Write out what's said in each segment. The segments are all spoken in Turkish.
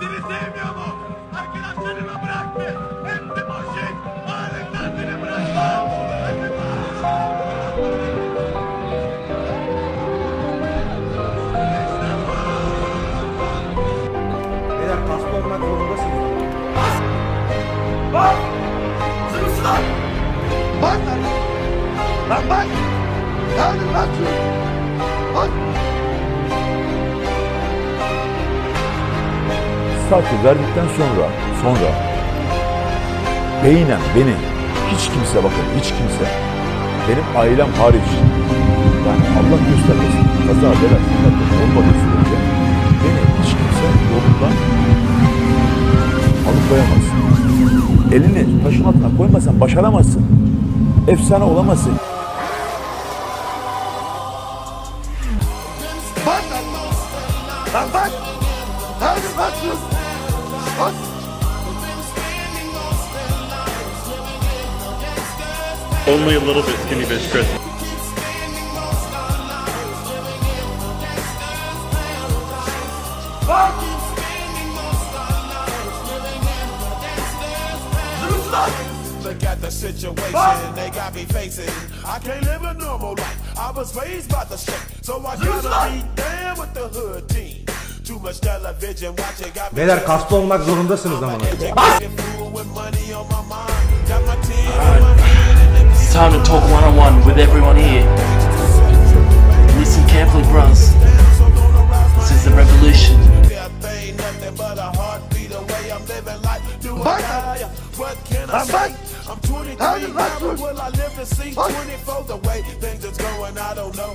seni sevmiyor mu? Arkadaşlarımı bıraktı. Hepsi boşluk. Ağırlıktan seni bırakmam. Beyler kaslı olmak zorundasınız. Bak! Sırısı lan! Bak lan! Lan bak! Yardım lan şunu! Statü verdikten sonra sonra beynen beni hiç kimse bakın hiç kimse benim ailem hariç yani Allah göstermesin kaza bela felaket olmadığı sürece beni hiç kimse yolundan alıkoyamaz. Elini taşın altına koymasan başaramazsın. Efsane olamazsın. Bak! Lan bak! Only a little bit skinny bitch, Chris. Bak! Sırısı lan! Look at the situation they got me facing. I can't live a normal life. I was raised by the street, so I gotta be down with the hood team. Too much television watching got me. Beyler kaslı olmak zorundasınız ama. It's time to talk one-on-one -on -one with everyone here. Listen carefully, bros. This is the revolution. Bye. I'm back. I'm 23 now, will I live to see 24 the way things are going? I don't know.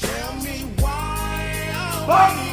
Tell me why.